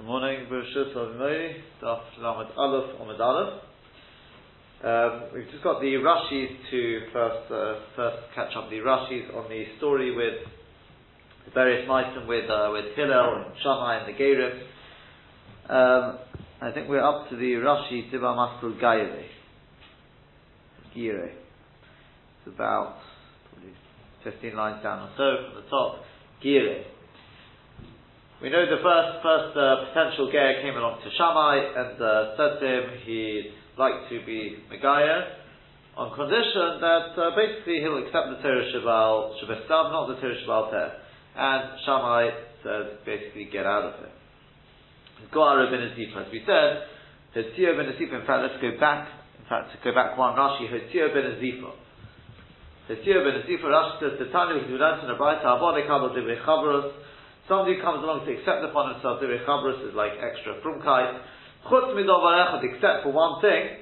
Good morning, Bereshus Avimori, Daf Lamed Aleph Omid Aleph. Um, we've just got the Rashis to first uh, first catch up the Rashis on the story with the various Meisim with uh, with Hillel and Shammai and the Gerim. Um, I think we're up to the Rashi Tiba Mastul Gaire. Gire. It's about probably 15 lines down or so from the top. Gire. We know the first first uh, potential ger came along to Shammai and uh, said to him he'd like to be Megaya on condition that uh, basically he'll accept the Torah Shabbat Shabbat not the Torah Shabbat Ter. And Shammai says basically get out of it. Goara ben Azif, as we said, Hitzio ben Azif, in fact let's go back, in fact to go back one Rashi, Hitzio ben Azifa. Hitzio ben Azifa, Rashi says, the Tanya, we learned in a bright Abba, Kabbalah, Divrei Chavros, Somebody comes along to accept upon himself the Chabris is like extra frumkeit. Chutz midov except for one thing.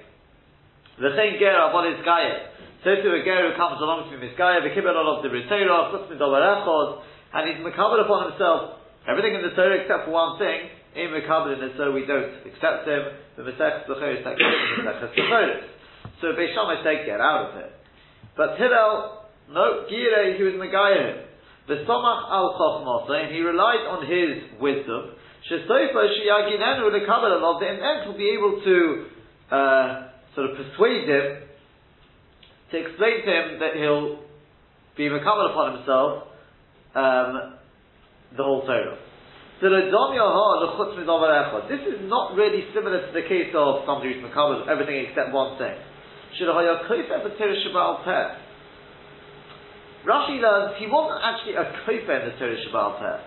V'chein ger avon is gaya. So to a ger who comes along to him is gaya, v'kibel olav the Torah, chutz midov and he's mekabel upon himself everything in the Torah except for one thing. In mekabel in the so we don't accept him. The Mesech Zechor is So Beishamai said, get out of it. But Hillel, no, Gire, he was Megayah him. V'samach al chokhmasa, and he relied on his wisdom. Shesoifa sheyaginenu lekabel alav, and then will be able to uh, sort of persuade him to explain to him that he'll be mekabel upon himself um, the whole Torah. This is not really similar to the case of somebody who's mekabel everything except one thing. Rashi learns he wasn't actually a kofer in the Torah Shabbal Peh.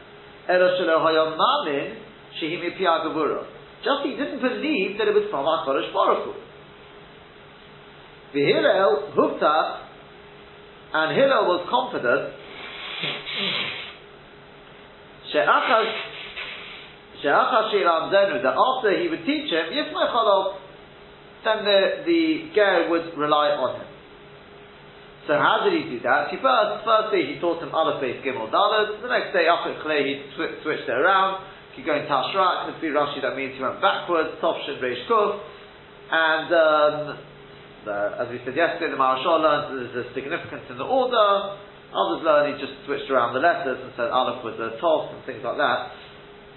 Just he didn't believe that it was from HaKadosh Baruch Hu. The Hillel Hufta, and Hillel was confident that after he would teach him, then the, the Ger would rely on him. So how did he do that? He first, first day he taught him Aleph Beis Gimel Dalet. The next day after Chlei he sw- switched it around. He go in Tashrak. Could be Rashi that means he went backwards. Topshin Reish Kuf. And um, the, as we said yesterday, the Maharshal learned there's a significance in the order. Others learn he just switched around the letters and said Aleph was a Tov and things like that.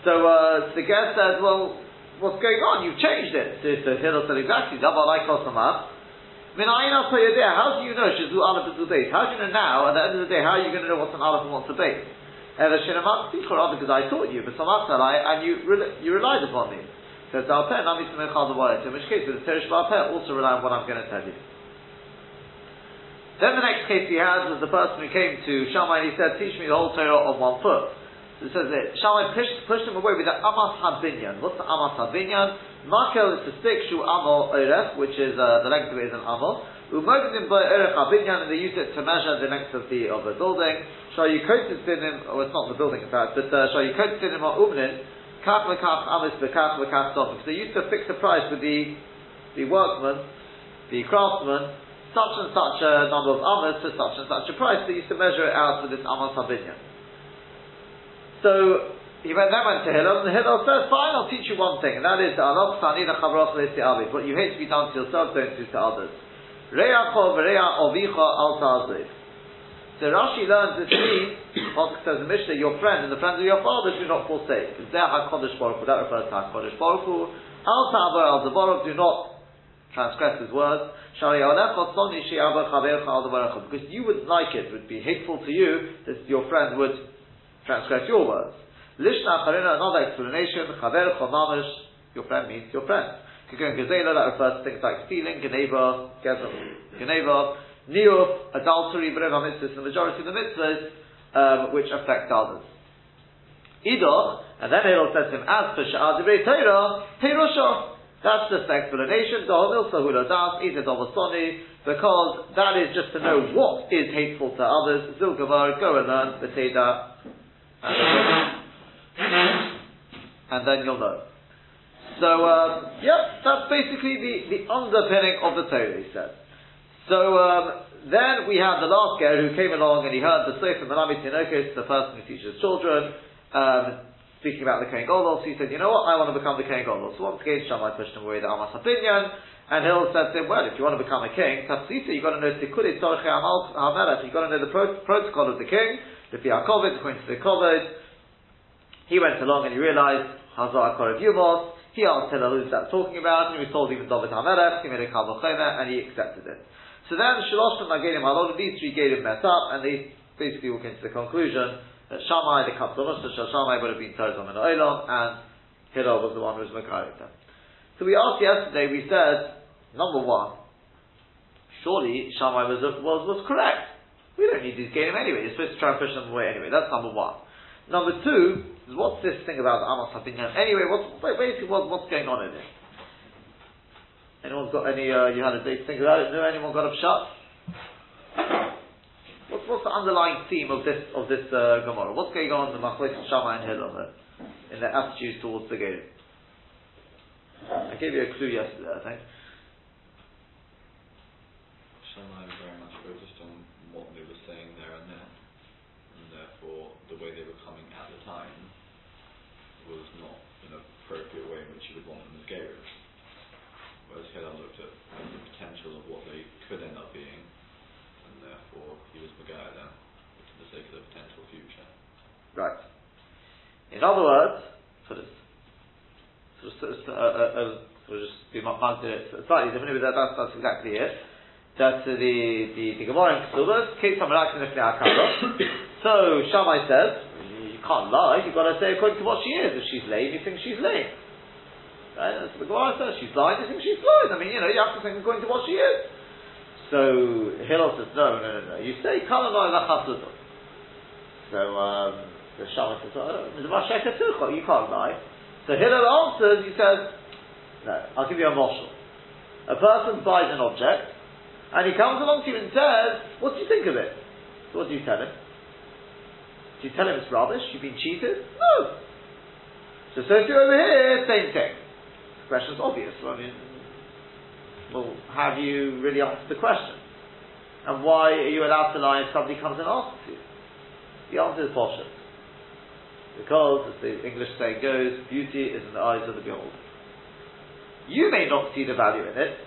So, uh, the guest said, well, what's going on? You've changed it. So, so Hillel said exactly, Dabar like Kosamah. How do you know Shazu Aleph is base? How do you know now, at the end of the day, how are you going to know what's an Aleph and what's a base? Because I taught you, but some and you, you relied upon me. Says Dalpeh, Nami in which case, the Teresh Balpeh, also rely on what I'm going to tell you. Then the next case he has was the person who came to Shammai and he said, Teach me the whole Torah on one foot. So it says Shammai pushed, pushed him away with the Amas Habinyan. What's the Amas Habinyan? Makel is the stick, shu amo erech, which is uh, the length of it is an amo. Umogdim by erech abinyan, and they use it to measure the length of the of the building. Shall you coat it in him? Oh, it's not the building in fact, but uh, shall you coat it in him or umnin? Kach lekach amis bekach lekach Because they used to fix the price with the the workman, the craftsman, such and such a number of amas for such and such a price. They used to measure it out with this amas habinyan. So he went, then went to Hillel, and Hillel says, fine, I'll teach you one thing, and that is, what you hate to be done to yourself, don't do to others. So Rashi learns this means, Pasuk says in Mishnah, your friend and the friends of your father do not forsake. Because they're HaKodesh Baruch Hu, that refers to HaKodesh Baruch Hu. Al Ta'abar Al Zaborov, do not transgress his words. Because you would like it, would be hateful to you, that your friend would transgress your words. Lishna Charina, another explanation, Chaver Chomamish, your friend means your friend. Kigun Gezela, that refers to things like stealing, Geneva, Geneva, Niyuf, adultery, whatever mitzvahs, the majority of the mitzvahs, um, which affect others. Idoch, and then Hillel says to him, as for Sha'ad Torah, Hirusha. That's just the explanation. Because that is just to know what is hateful to others. Zilgavar, go and learn the Teda and then you'll know. So, um, yeah, that's basically the, the underpinning of the Torah, he said. So, um, then we have the last guy who came along and he heard the Sefer Malami Tinokos, the person who teaches children. Um, speaking about the Kohen so he said, you know what, I want to become the Kohen Gadol. So once again, Shammai pushed him away the Amas Habinyan, and Hill said to him, well, if you want to become a king, Tafsisa, you've got to know Tikuri Torche Hamelech, you've got to know the pro- protocol of the king, the Biakovid, according to the Kovid. He went along and he realized, Hazar Korav Yumos, he asked Hillel who's that talking about, and he was told even David Hamelech, he made a Kavachena, and he accepted it. So then, Shalosh and Nagelim Halol, these three Gelim met up, and they basically all came to the conclusion that Shammai, the Kapsalos, so Shammai would have been Terzom and Olam, and Hillel was the one who was Makariv them. So we asked yesterday, we said, number one, surely Shammai was, was, was correct. We don't need these Gelim anyway, you're supposed to try and push them away anyway, that's number one. Number two, what's this thing about the Amos Habinyan? Anyway, what's, basically what, what's going on in it? Anyone's got any, uh, you had a think about it? No, anyone got up shut? What's, what's the underlying theme of this of this uh, Gemara? What's going on in the Machloek Shammai and Hillel in their attitudes towards the game? I gave you a clue yesterday, I think. Shammai was very much focused on what they were saying there and then, and therefore the way they were coming at the time was not an appropriate way in which you would want them as Geras. Whereas Hillel looked at the potential of what they could end up being therefore he was Megaya them for the sake of the potential future. Right. In other words, for this, so, so, so, uh, uh, uh, we'll just be slightly different, but that's, that's exactly it. That uh, the, the, the Gemara in Kesubas, Kate Samarak in the So Shammai says, you can't lie, you've got to say according to what she is. If she's lame, you think she's lame. Right? That's the Gemara says. She's blind, you think she's blind. I mean, you know, you have to think according to what she is. So Hillel says, no, no, no, no. You say kalamai lachasudah. So um, the Shammai says, oh, you can't lie. So Hillel answers, he says, no, I'll give you a moshel. A person buys an object, and he comes along to you and says, what do you think of it? So what do you tell him? Do you tell him it's rubbish? You've been cheated? No. So, so over here, same thing. The question's obvious. I mean, well, have you really answered the question? And why are you allowed to lie if somebody comes and asks you? The answer is Poshet. Because, as the English saying goes, beauty is in the eyes of the beholder. You may not see the value in it,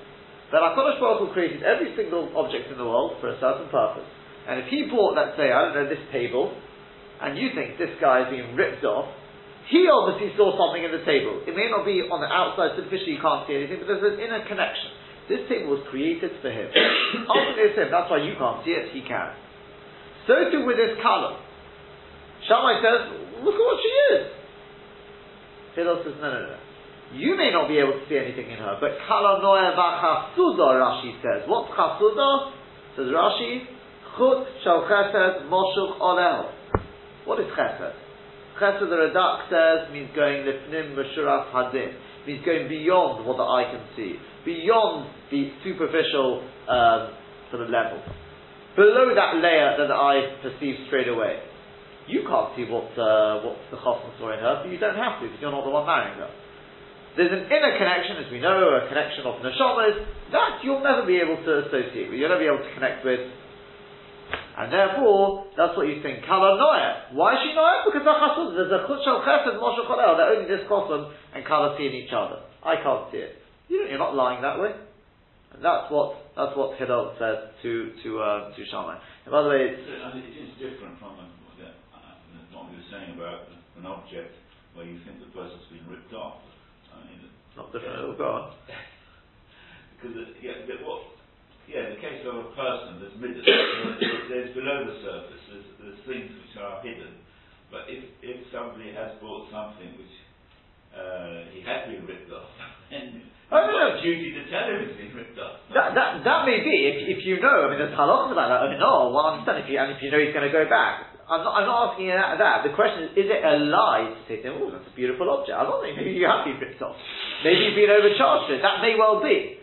but HaKadosh Baruch Hu created every single object in the world for a certain purpose. And if he bought, let's say, I don't know, this table, and you think this guy is being ripped off, he obviously saw something in the table. It may not be on the outside, superficially you can't see anything, but there's an inner connection. This table was created for him. Ultimately, it's him. That's why you can't see it. He can. So too with this color. Shammai says, "Look at what she is." Hillel says, "No, no, no. You may not be able to see anything in her, but kala noya v'chasuda." Rashi says, "What's chasuda?" Says Rashi, "Chut shal chesed moshuch olel." What is chesed? Chesed, the Radak says, means going lifnim mashuras hadin, means going beyond what the eye can see beyond the superficial um, sort of level. Below that layer that the eye perceives straight away. You can't see what, uh, what the chosn saw in her, but you don't have to because you're not the one marrying her. There's an inner connection, as we know, a connection of neshamas, that you'll never be able to associate with, you'll never be able to connect with. And therefore, that's what you think, kala noya. Why is she noya? Because there's a chut shal chesed moshe they're only this chosn and kala see in each other. I can't see it. You are not lying that way. And that's what that's what Hillel said to to uh, to Shammai. And by the way, it's, it is different from saying about an object where you think the person's been ripped off. I mean, not the Yeah. Oh, go because it, yeah, what yeah, in the case of a person that's midden, there's, below the surface, there's, there's things which are hidden. But if, if somebody has bought something which uh, he had been ripped off, then Oh, no, no. duty to tell him he's been ripped off. That, that, that may be, if, if you know, I mean, there's halachas about that. I mean, no, well, I understand if you, and if you know he's going to go back. I'm not, I'm not asking you that, that. The question is, is it a lie to say oh, that's a beautiful object? I'm not saying maybe you have been ripped off. Maybe you've been overcharged it. That may well be.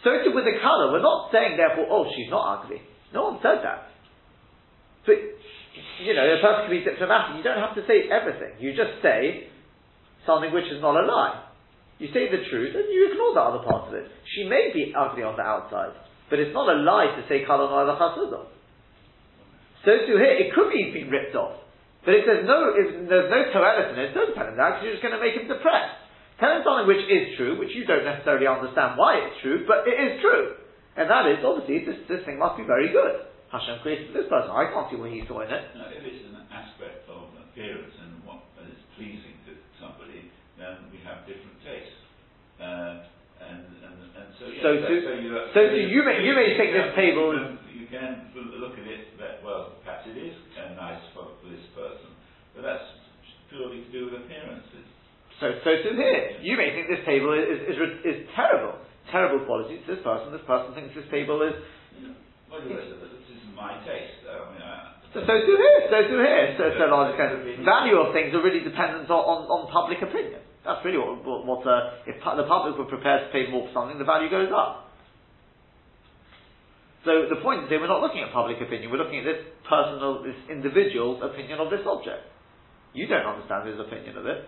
So too with the colour. We're not saying, therefore, oh, she's not ugly. No one said that. But, you know, a person can be diplomatic. You don't have to say everything. You just say something which is not a lie. You say the truth and you ignore the other part of it. She may be ugly on the outside, but it's not a lie to say kalon So to here, it could be being ripped off. But if there's no, if there's no toilet in it, don't tell him that because you're just going to make him depressed. Tell him something which is true, which you don't necessarily understand why it's true, but it is true. And that is, obviously, this, this thing must be very good. Hashem created this person. I can't see what he saw in it. No, if it's an aspect of appearance and what is pleasing to somebody, then we have different tastes. Uh, and, and, and so, yeah, So so, so you, so to you may- you may think this table can, look at it that well, perhaps it is nice for, for this person, but that's purely to do with appearances. So, so to here. You may think this table is, is, is, terrible. Terrible quality to this person. This person thinks this table is. Well, this is my taste. though. I mean, I, So, so to here. So to here. So, so large extent. Value of things are really dependent on, on, on public opinion. That's really what, what, what uh, if the public were prepared to pay more for something, the value goes up. So the point is here, we're not looking at public opinion, we're looking at this personal, this individual's opinion of this object. You don't understand his opinion of it.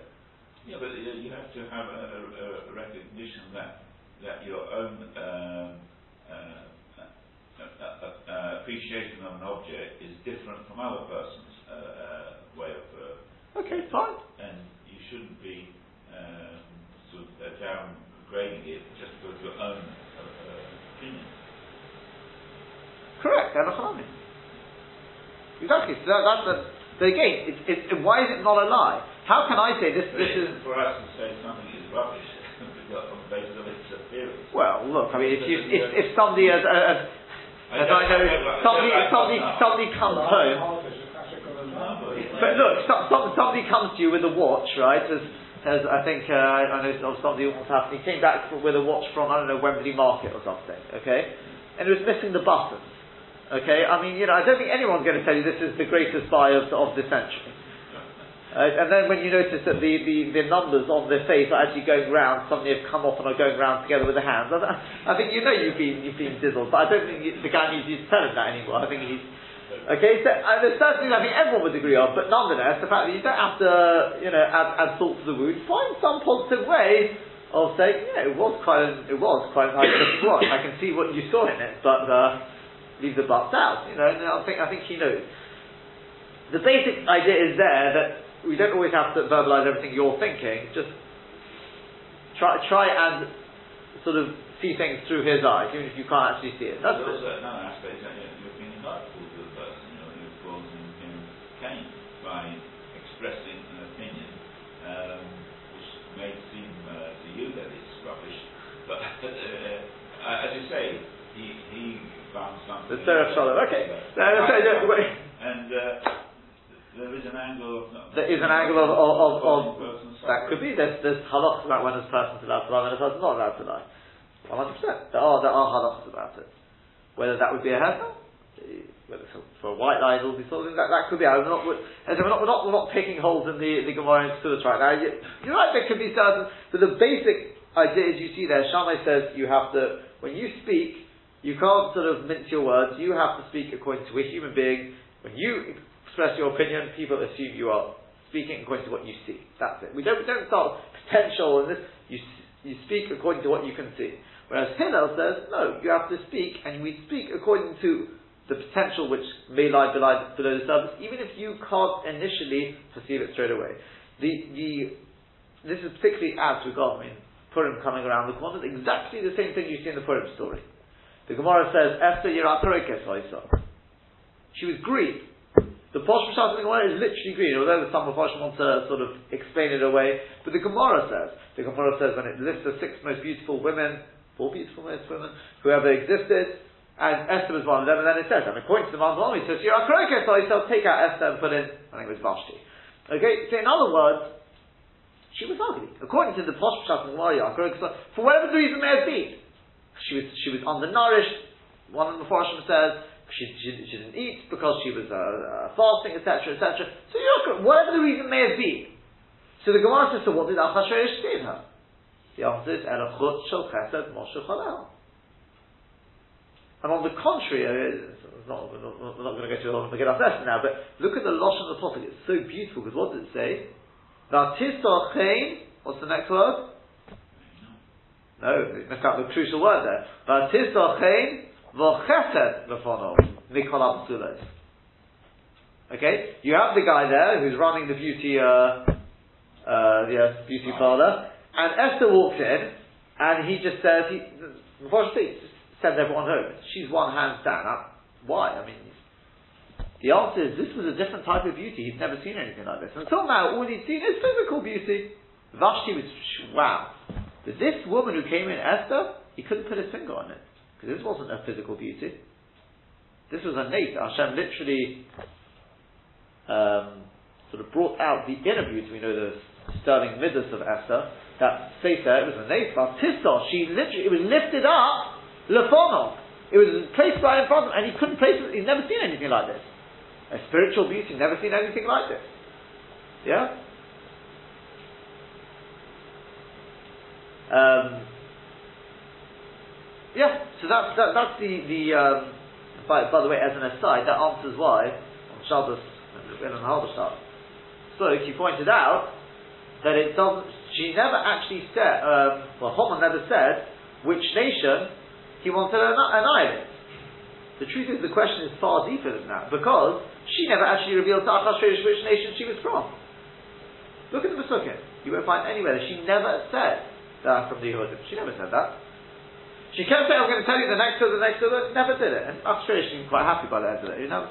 Yeah, but you you have to have a, a, a recognition that that your own um, uh, uh, uh, uh, appreciation of an object is different from other person's uh, uh, way of, uh, Okay, fine. and you shouldn't be um, sort of uh, downgrading it just because of your own uh, uh, opinion. Correct, Elachami. Exactly. So that, that's the, so again, it, it, it- why is it not a lie? How can I say this? But This isn't for us to say something is rubbish because on the basis of its appearance. well. Look, I mean, if you, if, if somebody has, uh, as, as I know, somebody somebody somebody comes home. But look, some, some, somebody comes to you with a watch, right? As, as I think uh, I know of somebody once happened. He came back with a watch from I don't know Wembley Market or something. Okay, and it was missing the buttons. Okay, I mean, you know, I don't think anyone's going to tell you this is the greatest buy of, of the century. Uh, and then when you notice that the, the, the numbers on the face are actually going round, suddenly have come off and are going round together with the hands. I, I think you know you've been you've been dizzled, but I don't think the guy needs to tell him that anymore. I think he's okay. So uh, there's certain things I think everyone would agree on, but nonetheless, the fact that you don't have to you know add, add salt to the wound, find some positive way of saying, yeah, it was quite an, it was quite a nice watch. I can see what you saw in it, but uh, leave the butts out. You know, and I think I think he knows. The basic idea is there that we don't always have to verbalize everything you're thinking. Just try try and sort of see things through his eyes, even if you can't actually see it. That's There's it. also another aspect that you're, being hurtful to the person, you know, you're causing him pain by expressing an opinion, um, which may seem uh, to you that it's rubbish, but uh, as you say, he, he found something. The Seraph Shalom. Okay. No, no, so, no. And uh, there is an angle of. There is an angle of, of, of, of that could be. There's there's halachas about when a person's allowed to lie, when a person's not allowed to lie. One hundred percent. There are there are halachas about it. Whether that would be a heifer, eh, whether for, for a white lie, all these sort of things, that, that could be. I'm not, we're, as I say, we're not we're not we're not picking holes in the the Gemara and Kesubas right now. You, you're right. There could be certain, but the basic idea is you see there. Shammai says you have to when you speak. You can't sort of mince your words. You have to speak according to a human being. When you express your opinion, people assume you are speaking according to what you see. That's it. We don't, we don't start potential and this. You, you speak according to what you can see. Whereas Hillel says, no, you have to speak, and we speak according to the potential which may lie below, the surface, even if you can't initially perceive it straight away. The, the, this is particularly as regards, I mean, Purim coming around the corner, exactly the same thing you see in the Purim story. The Gemara says, Esther Yiratorikes She was green. The Posh in the Gemara is literally green, although some of Posh want to sort of explain it away. But the Gemara says, the Gemara says when it lists the six most beautiful women, four beautiful most women, who ever existed, and Esther was one of them, and then it says, and according to the Manzalmi, it says, Yiratorikes take out Esther and put in, I think it was Vashti. Okay, so in other words, she was ugly. According to the Posh Pshat in the Gemara, for whatever the reason may have been, she was she was undernourished. One of the Mepharshim says she, she, she didn't eat because she was uh, uh, fasting, etc., etc. So you're whatever the reason may have been. So the Gemara says, so what did Achashverosh say in her? The answer is Elachut Shel Chesed Moshe Chalel. And on the contrary, we're not, we're not going to go to a Megillah lesson now, but look at the Losh of the topic. It's so beautiful because what does it say? V'atisach What's the next word? No, you missed out the crucial word there. V'atisochein v'chesed lefono mikol absulos. Okay, you have the guy there who's running the beauty, uh, uh, the beauty parlor, and Esther walks in, and he just says, he, unfortunately, send everyone home. She's one hands down. Uh, why? I mean, the answer is this was a different type of beauty. He's never seen anything like this. Until now, all he'd seen is physical beauty. Vashti was, wow. But this woman who came in, Esther, he couldn't put his finger on it. Because this wasn't a physical beauty. This was a nate. Hashem literally um, sort of brought out the inner beauty. We know the sterling midas of Esther. That Sefer, it was a nate. But Tissot, she literally, it was lifted up, lefono. It was placed right in front of him, and he couldn't place it. He's never seen anything like this. A spiritual beauty, never seen anything like this. Yeah? Um, yeah, so that's, that, that's the, the um, by, by the way, as an aside, that answers why, on Shabbos, in an Halberstadt, spoke, he pointed out that it doesn't, she never actually said, um, well, Haman never said which nation he wanted to annihilate. The truth is, the question is far deeper than that, because she never actually revealed to Achashverosh which nation she was from. Look at the Pesukim. You won't find anywhere that she never said that from the Yehudim. She never said that. She kept saying, I'm going to tell you the next to the next to the never did it. And Achashverosh seemed quite happy by the end of it. You know?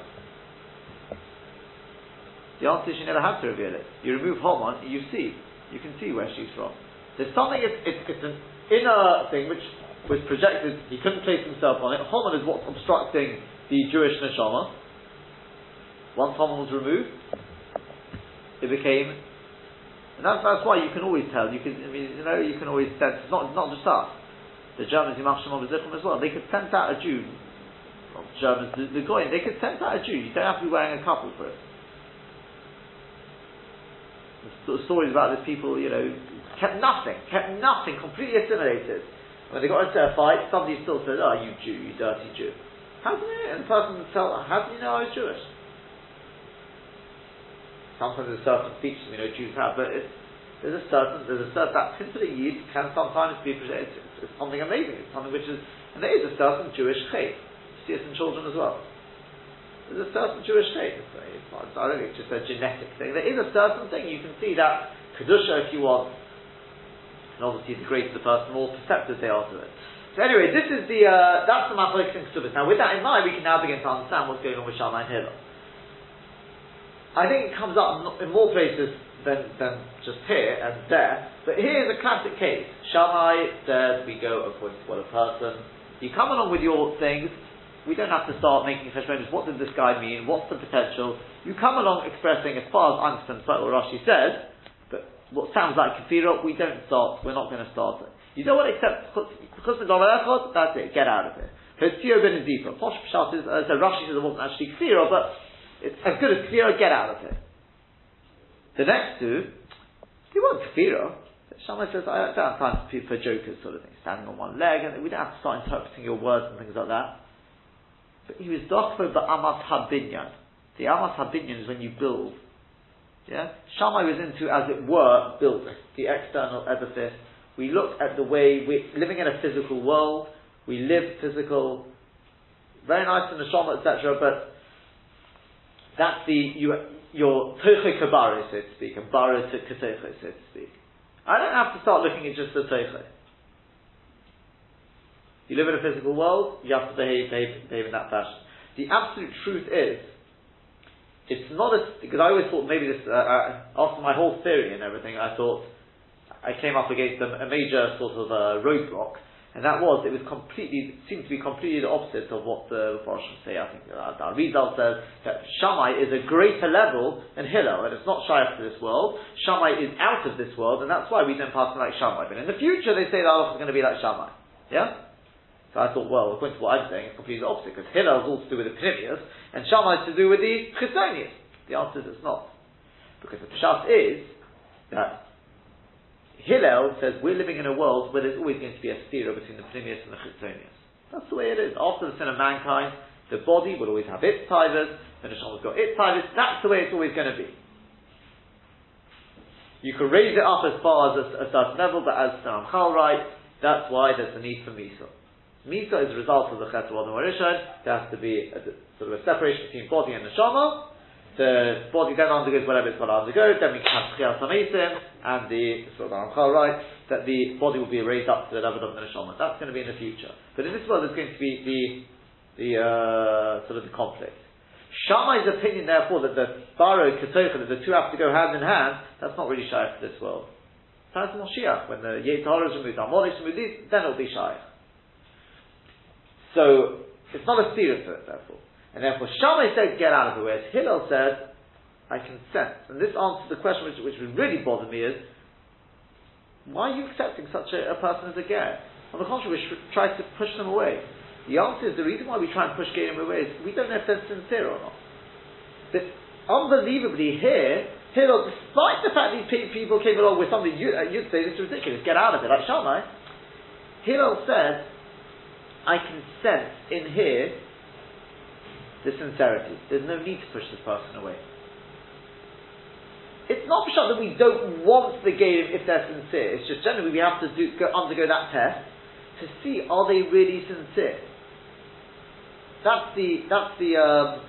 The answer is she never had to reveal it. You remove Haman, you see. You can see where she's from. There's something, it's, it's, it's an inner thing which was projected, he couldn't place himself on it. Haman is what's obstructing the Jewish neshama. Once Haman was removed, it became and that's, that's why you can always tell. You can, I mean, you know, you can always sense. It's not, not just us the Germans, Yimach Shemon as well, they could sense out a Jew, well, Germans, the, the Goyim, they could sense out a Jew, you don't have to be wearing a couple for it. The stories about these people, you know, kept nothing, kept nothing, completely assimilated. When they got into a fight, somebody still said, oh, you Jew, you dirty Jew. How do you know? And the person tell, how do you know I was Jewish? Sometimes there's certain features we know Jews have, but it's, there's a certain, there's a certain, that simple Yid can sometimes be presented it's something amazing. It's something which is, and there is a certain Jewish chait. You see it in children as well. There's a certain Jewish chait. It's, it's not, I don't think it's just a genetic thing. There is a certain thing. You can see that kedusha if you want, and obviously the greater the person, the more perceptive they are to it. So anyway, this is the uh, that's the mathematics in Ketubis. Now, with that in mind, we can now begin to understand what's going on with Shammai and Hillel. I think it comes up in more places than, than just here and there. But here is a classic case. Shammai says we go according to what a person. You come along with your things. We don't have to start making cheshbonis. What does this guy mean? What's the potential? You come along expressing, as far as I'm concerned, what Rashi says, but what sounds like kafira, we don't start. We're not going to start it. You want to accept because the. That's it. Get out of here. Kafira ben deeper. Posh pshat is, uh, so Rashi says it wasn't actually kafira, but it's as good as kafira. Get out of here. The next two, they weren't kafira. Shammai says, I don't have time for jokers sort of thing, standing on one leg, and we don't have to start interpreting your words and things like that. But he was dochvo amas habinyan. The amas habinyan is when you build. Yeah? Shammai was into, as it were, building, the external edifice. We look at the way we're living in a physical world, we live physical, very nice in the Shama, etc., but that's the, you, your toche kabare, so to speak, and bara to katoche, so to speak. I don't have to start looking at just the toche. You live in a physical world, you have to behave, behave, behave in that fashion. The absolute truth is, it's not a, because I always thought maybe this, uh, uh, after my whole theory and everything, I thought I came up against a, a major sort of uh, roadblock and that was, it was completely, seemed to be completely the opposite of what the Farshim say. I think uh, the Arizal says that Shammai is a greater level than Hillel, and it's not shy to this world. Shammai is out of this world, and that's why we don't pass like Shammai. But in the future, they say the Allah is going to be like Shammai. Yeah? So I thought, well, according to what I'm saying, it's completely the opposite, because Hillel is all to do with the Pnimius, and Shammai is to do with the Chisonius. The answer is it's not. Because the Pshat is that Hillel says we're living in a world where there's always going to be a stira between the Pnimius and the Chitzonius. That's the way it is. After the sin of mankind, the body will always have its tivers, the neshamas got its tivers. That's the way it's always going to be. You can raise it up as far as a, a certain level, but as Ramchal writes, that's why there's the need for Misa. Misa is a result of the Chet Rodin Rishon. There has to be a, sort of a separation between body and neshama, the body then undergoes whatever it's got to undergo, then we can have Tchias Samesim, and the, sort of Aramchal writes, that the body will be raised up to the level of the Neshama. That's going to be in the future. But in this world, there's going to be the, the, uh, sort of the conflict. Shammai's opinion, therefore, that the Baro, Ketocha, that the two have to go hand in hand, that's not really shy to this world. That's Moshiach. When the Yetzirah is removed, Amor is removed, then it'll be shy. So, it's not a it, therefore. And therefore, Shammai said, get out of the way. As Hillel said, I consent. And this answers the question which, which really bother me is, why are you accepting such a, a person as a ger? On the contrary, we should try to push them away. The answer is, the reason why we try and push Gerim away is, we don't know if they're sincere or not. But unbelievably here, Hillel, despite the fact these people came along with something you, uh, you'd say this is ridiculous, get out of it, like Shammai, Hillel says, I can sense in here the sincerity. There's no need to push this person away. It's not shot that we don't want the game if they're sincere. It's just generally we have to do, go, undergo that test to see are they really sincere. That's the that's the um,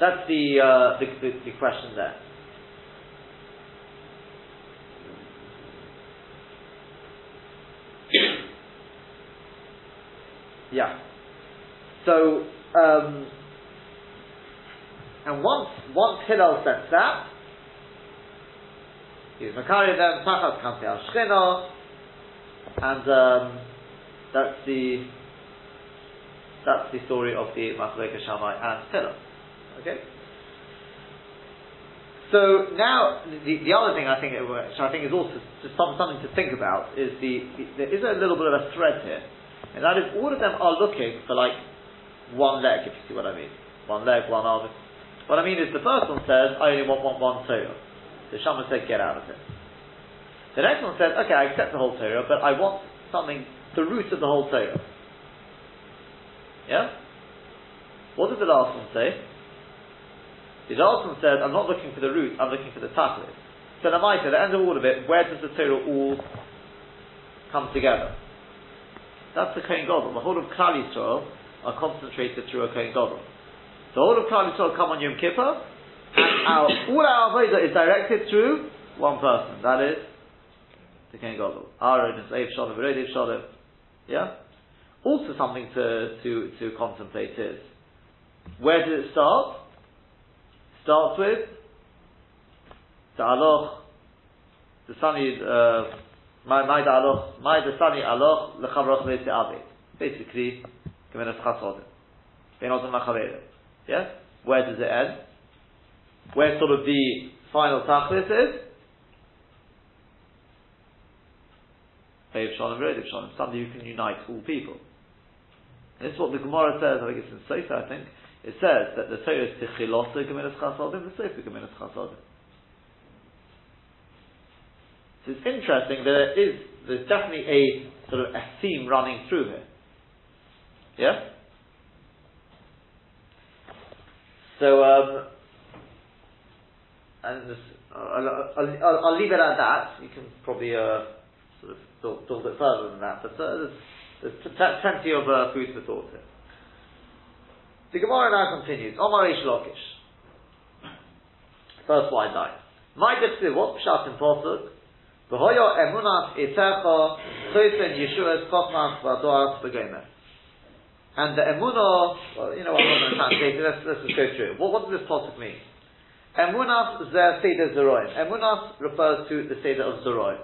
that's the, uh, the, the the question there. yeah. So um, and once once Hillel sensed that, he's Makari them Tachas Kanti Al Shchina, and um, that's the that's the story of the Machleka Shammai and Hillel. Okay. So now the, the other thing I think which I think is also just something to think about is the, the there is a little bit of a thread here, and that is all of them are looking for like one leg, if you see what I mean. One leg, one arm. What I mean is the first one says, I only want one, Torah. The Shaman said, get out of it. The next one says, okay, I accept the whole Torah, but I want something, the root of the whole Torah. Yeah? What did the last one say? The last one said, I'm not looking for the root, I'm looking for the tachlis. So the at the end of all of it, where does the Torah all come together? That's the Kohen Gadol. The whole of Klal Yisrael are concentrated through a Kohen Gadol. The whole of Klal Yisrael come on Yom Kippur, and our, all our avodah is directed through one person. That is the Kohen Gadol. Aaron is Eiv Shalom, Vered Shalom. Yeah. Also something to, to, to contemplate is where did it start? Starts with the aloch, the sunny, uh, my my aloch, my the sunny aloch lechavroch le'te'avet. Basically, Yes? Where does it end? Where sort of the final tachlis is? Eiv Shalom. Somebody who can unite all people. And this is what the Gemara says, I think it's in Sefer, I think. It says that the Torah is Tichilota Gemenes Chasodim, the Sefer Gemenes Chasodim. So it's interesting that there is, there's definitely a sort of a theme running through here. Yeah? So, um, and this, I'll, I'll, I'll, leave it at that. You can probably uh, sort of talk a bit further than that, but uh, there's, there's plenty of uh, food for thought here. The Gemara now continues. Omar Ish Lokish. First wide line. My Dipsi, what Pshat in Posuk? V'hoyo emunat itecha choyfen Yeshua's kochmas v'adoas v'gomer. And the emunah, well, you know what I'm going to let's, let's just go through it. What, what does this pasuk mean? Emunas zer seder zeroim. Emunas refers to the seder of zeroim.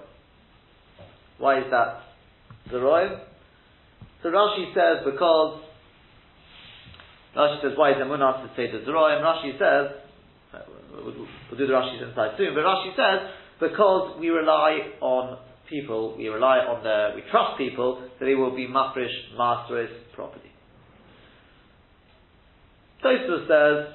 Why is that zeroim? So Rashi says because Rashi says why is emunas the seder zeroim? Rashi says we'll, do the Rashi's inside soon, but Rashi says because we rely on people, we rely on the, we trust people that they will be mafresh, masteris property. Tosfos says,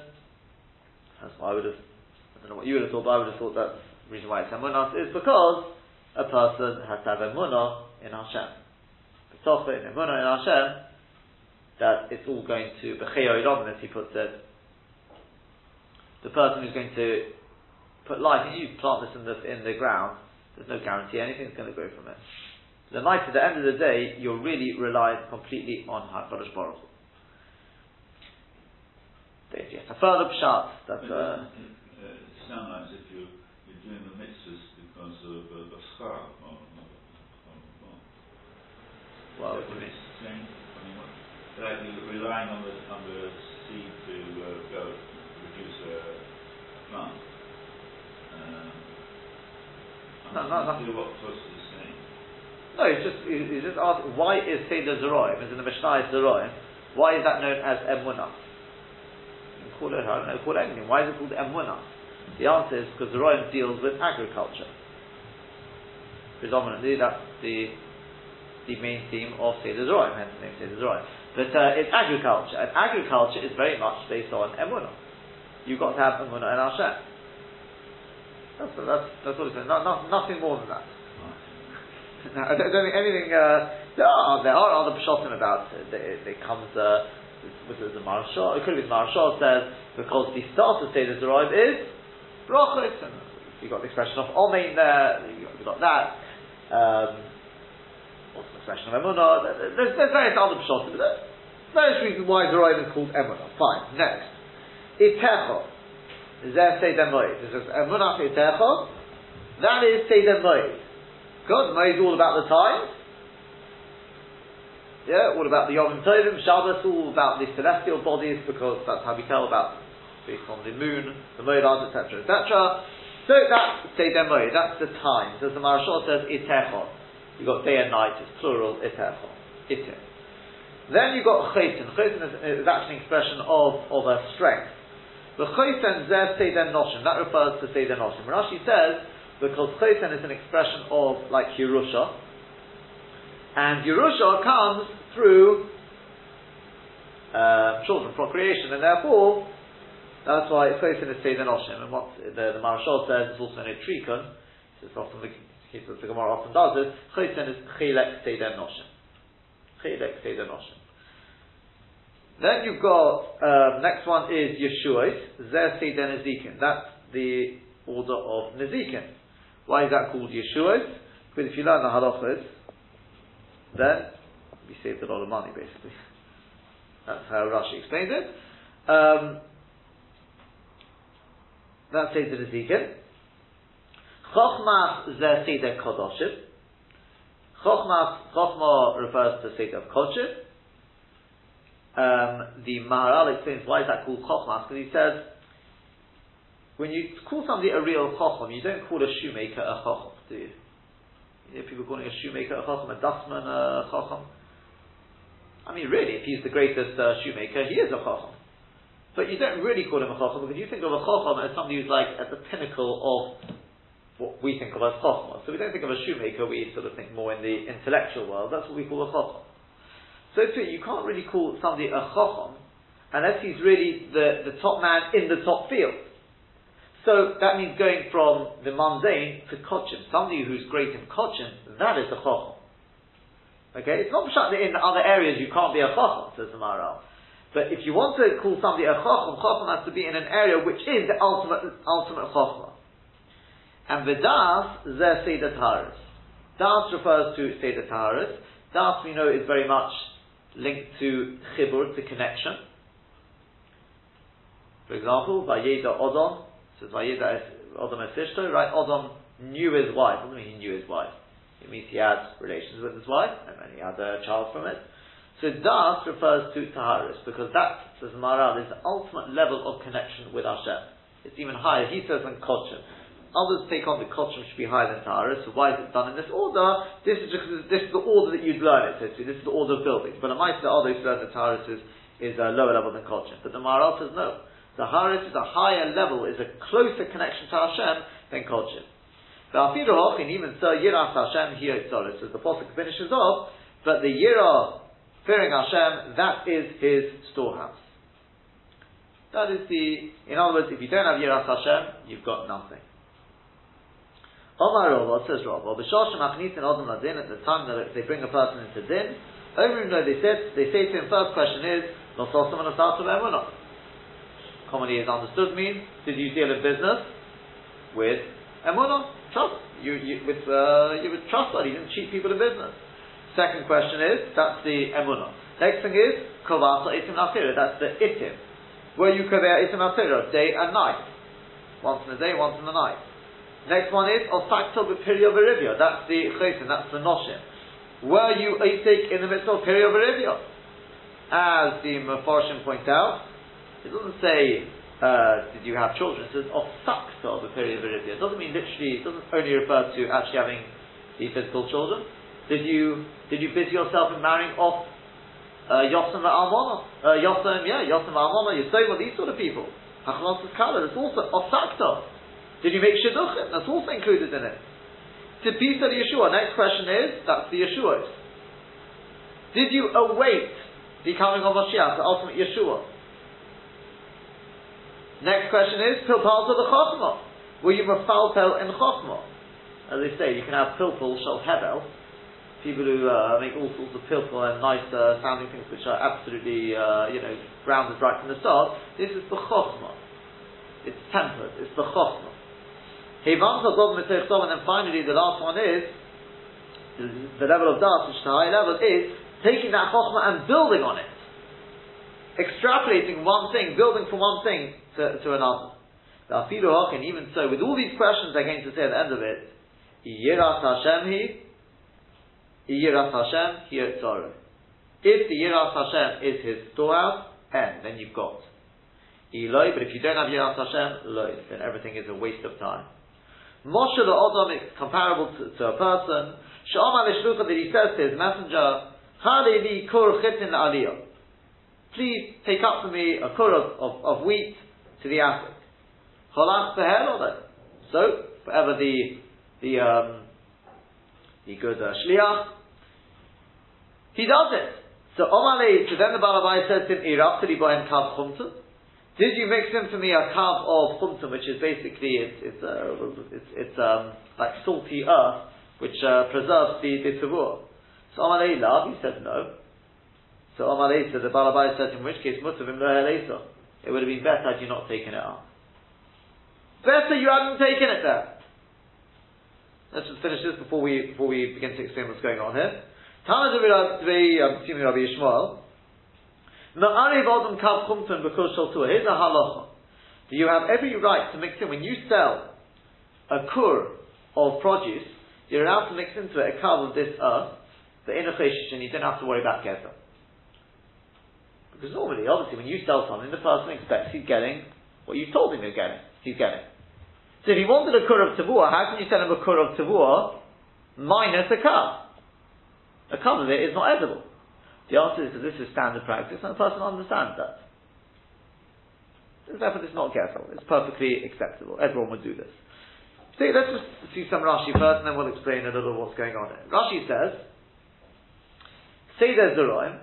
that's why I would have, I don't know what you would have thought, but I would have thought that the reason why it's emunah is because a person has to have emunah in Hashem. B'tocha in emunah in Hashem, that it's all going to, b'cheyoidom, as he puts it, the person who's going to put life, you plant this in the, in the ground, there's no guarantee anything's going to grow from it. The night at the end of the day, you're really relying completely on Baruch There's a further pshat that. It Uh, it sound like if you're, you're doing the mitzvahs because of uh, of schar. well, Is it's saying? I mean, what, like you're relying on the on the seed to uh, go produce a plant. Um, No, no, not no. clear what Tosh is saying. no, he's just he's just asking why is Seder Zeroim, as in the Mishnah is Zeroim, why is that known as Emunah? Call it, I don't know, call it anything. Why is it called Emunah? The answer is because Zeroim deals with agriculture. Predominantly, that's the the main theme of Seder Zeroim, hence the name Seder Zeroim. But uh, it's agriculture, and agriculture is very much based on Emunah. You've got to have Emunah and Hashem. That's, that's, that's what it's. No, no, nothing more than that. No, I don't, think anything. Uh, there are there are other pshatim about it. It, it comes. Uh, with the Maharsha, it could be the Maharsha says because the start of Seder Zeraim is brachos, and you got the expression of Omein there. You got, that. Um, what's the expression of Emunah? There's, there's various other pshatim. but Various reasons why Zeraim is called Emunah. Fine. Next, Itecho. Zeh Seder Moed. It says Emunah Itecho. That is Seder Moed. God knows all about the times. Yeah, all about the Yom Tovim, Shabbos, all about the celestial bodies, because that's how we tell about, based on the moon, the moedas, etc., etc. So that's Moed, that's the times. As the Marashal says, Itechon. You've got day and night, it's plural, Itechon. Ite. Then you've got Chaytin. Chaytin is, is actually an expression of, of a strength. The Chaytin Zeh Seder Noshim, that refers to Seder Noshim. Rashi says, because Chayten is an expression of like Yerusha, and Yerusha comes through uh, children, procreation, and therefore that's why Chayten is Seder Noshim. And what the, the Marashal says is also in a Trikun, it's often the case that the Gemara often does this, Chayten is Chilek Seder Noshim. Chilek Seder Noshim. Then you've got, um, next one is Yeshuas, Zer Seder Nezikin. That's the order of Nezikin. Why is that called Yeshuas? Because if you learn the halachas, then we saved a lot of money, basically. That's how Rashi explains it. Um, that's Seder Nezikin. Chochmah Zer Seder Kodoshim. Chochmah, Chochmah refers to Seder of Kodoshim. Um, the Maharal explains why is that called Chochmah, because he says, when you call somebody a real chacham, you don't call a shoemaker a chacham, do you? Know, people calling a shoemaker a chacham, a dustman a chacham. I mean, really, if he's the greatest uh, shoemaker, he is a chacham. But you don't really call him a chacham because you think of a chacham as somebody who's like at the pinnacle of what we think of as chacham. So we don't think of a shoemaker, we sort of think more in the intellectual world. That's what we call a chacham. So too, you can't really call somebody a chacham unless he's really the, the top man in the top field. So that means going from the mundane to kochim. Somebody who's great in kochim, that is a chacham. Okay, it's not that in other areas you can't be a chacham, says the Maharal. But if you want to call somebody a chacham, chacham has to be in an area which is the ultimate ultimate. And the das seder taharis. Das refers to seder taharis. Das we know is very much linked to chibur, to connection. For example, Vayeda Odom says Vayeda Odom Esishto, right? Odom knew his wife. What does he knew his wife? It means he had relations with his wife, and then he had a child from it. So Das refers to Taharis, because that, says Maharal, is the ultimate level of connection with Hashem. It's even higher. He says than Kochim. Others take on the Kochim should be higher than Taharis, so why is it done in this order? This is just, this is the order that you'd learn it, so. This is the order of building. But a might the others learn that Taharis is, is a lower level than Kochim. But the Maharal says no. The Haris is a higher level, is a closer connection to Hashem than Kochim. The Afiru Hochin, even so, Yiras Hashem here Tzoris, as the Pasuk finishes off, but the Yirah, fearing Hashem, that is his storehouse. That is the, in other words, if you don't have Yiras Hashem, you've got nothing. Omar Rava, says Rava, B'shashem Achnisin Odom Ladin, at the time that they bring a person into din, Omrim, no, they said, they say to him, first question is, Nososam and Asatu Emunah. Commonly is understood means, did you deal in business with Emunah? Trust. You, you, with, uh, you were trustworthy, you didn't cheat people in business. Second question is, that's the Emunah. Next thing is, Kovasa Itim Nasira, that's the Itim. Were you Kovea Isim day and night? Once in the day, once in the night. Next one is Osakto B'Pirio Berivia. That's the Chosin, that's the Noshim. Were you Eitik in the midst of Pirio Berivia? As the Mefarshim point out, it doesn't say, uh, did you have children? It says Osakto B'Pirio Berivia. It doesn't mean literally, it doesn't only refer to actually having the physical children. Did you, did you busy yourself in marrying off uh, Yosem Almona? Uh, Yosem, yeah, Yosem Almona, Yosema, these sort of people. Hachnos Kala, it's also Osakto. Did you make shidduchim? That's also included in it. To Pisa the Yeshua. Next question is, that's the Yeshua. Did you await the coming of Mashiach, the ultimate Yeshua? Next question is, pilpal to the chokmah. Were you mafaltel in chokmah? As they say, you can have pilpul shel hevel, people who uh, make all sorts of pilpul and nice uh, sounding things which are absolutely, uh, you know, grounded right from the start. This is the chokmah. It's tempered. It's the chokmah. And then finally, the last one is the level of das, which is the high level, is taking that chokhmah and building on it, extrapolating one thing, building from one thing to, to another. And even so, with all these questions they're going to say at the end of it, Yiras Hashem hi, Yiras Hashem hi If the Yiras Hashem is his storehouse, and then you've got. Eloi, but if you don't have Yiras Hashem, Loi, then everything is a waste of time. Moshe the Odom is comparable to, to a person. Sha'amar Lishlucha that he says to his messenger, Halevi kur chitin aliyah. Please take up for me a kur of, of, of wheat to the attic. Cholach beher So, whatever the, the, um, the good uh, shliach, he does it. So Omale, so then the Balabai says to him, to the Kav Chumtum. Did you mix in for me a kav of chumtum, which is basically it's it's uh, it's, it's um, like salty earth, which uh, preserves the the tavur. So Amalei love, he said no. So Amalei said the Balabai said in which case mutavim lo It would have been better had you not taken it out. Better you hadn't taken it there. Let's just finish this before we before we begin to explain what's going on here. Tana Rabbi, assuming Rabbi Yishmael. Na'ariv odom kav chumton because shaltua. Here's a halacha. Do You have every right to mix in. When you sell a kur of produce, you're allowed to mix into it a kav of this earth, the inner and you don't have to worry about keter. Because normally, obviously, when you sell something, the person expects he's getting what you told him you're getting. He's getting. So if he wanted a kur of tavua, how can you sell him a kur of tavua minus a cup? A cup of it is not edible. The answer is that this is standard practice, and the person understands that. Therefore, it's not careful. It's perfectly acceptable. Everyone would do this. So let's just see some Rashi first, and then we'll explain a little what's going on here. Rashi says, "Say there's Zeroim,